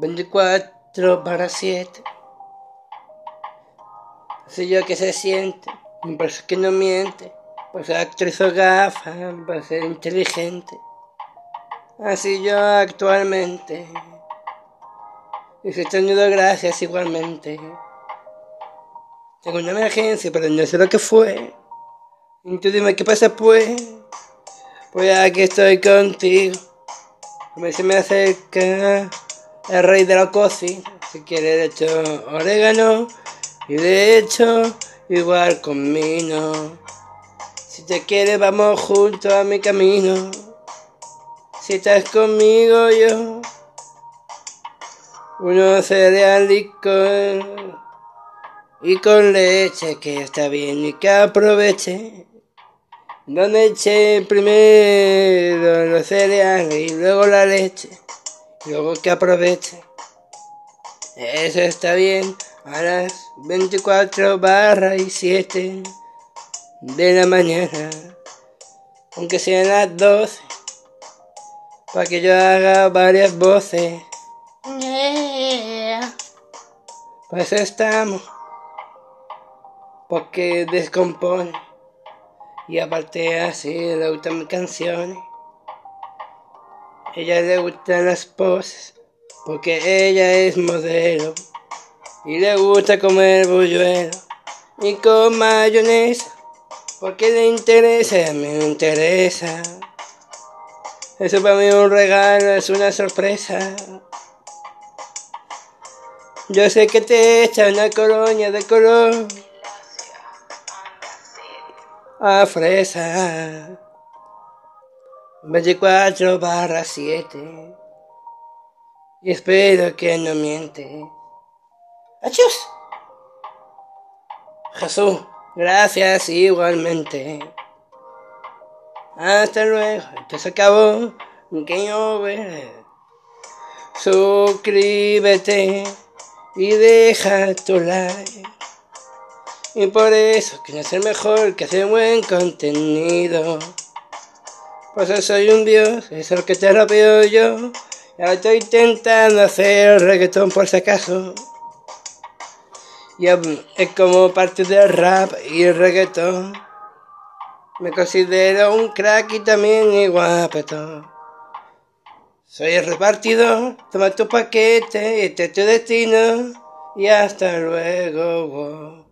24 para 7. Soy yo que se siente, por eso que no miente, por ser actriz o gafa, por ser inteligente. Así yo actualmente. Y si he tenido gracias igualmente. Tengo una emergencia, pero no sé lo que fue. Y tú dime qué pasa pues. Pues aquí estoy contigo. A ver si me acerca el rey de la cocina. Si quiere de hecho orégano. Y de hecho igual conmigo. Si te quieres vamos juntos a mi camino. Si estás conmigo yo. Uno cereal y con, y con leche que está bien y que aproveche. Donde eche primero los cereales y luego la leche. Luego que aproveche. Eso está bien. A las 24 barra y 7 de la mañana. Aunque sean las 12. Para que yo haga varias voces. Yeah. Pues estamos. Porque descompone. Y aparte así le gustan mis canciones. Ella le gustan las poses. Porque ella es modelo. Y le gusta comer bulluelo. Y con mayonesa. Porque le interesa me interesa. Eso para mí es un regalo, es una sorpresa. Yo sé que te echa una colonia de color a fresa. 24 barra 7. Y espero que no miente. ¡Achus! Jesús, gracias igualmente. Hasta luego, esto se acabó. Game over. Suscríbete y deja tu like. Y por eso quiero ser mejor que hacer buen contenido. Pues yo soy un dios, es el que te rapeo yo. Y ahora estoy intentando hacer reggaetón por si acaso. Y es como parte del rap y el reggaetón. Me considero un crack y también igual guapetón. Soy el repartidor, toma tu paquete, este es tu destino. Y hasta luego.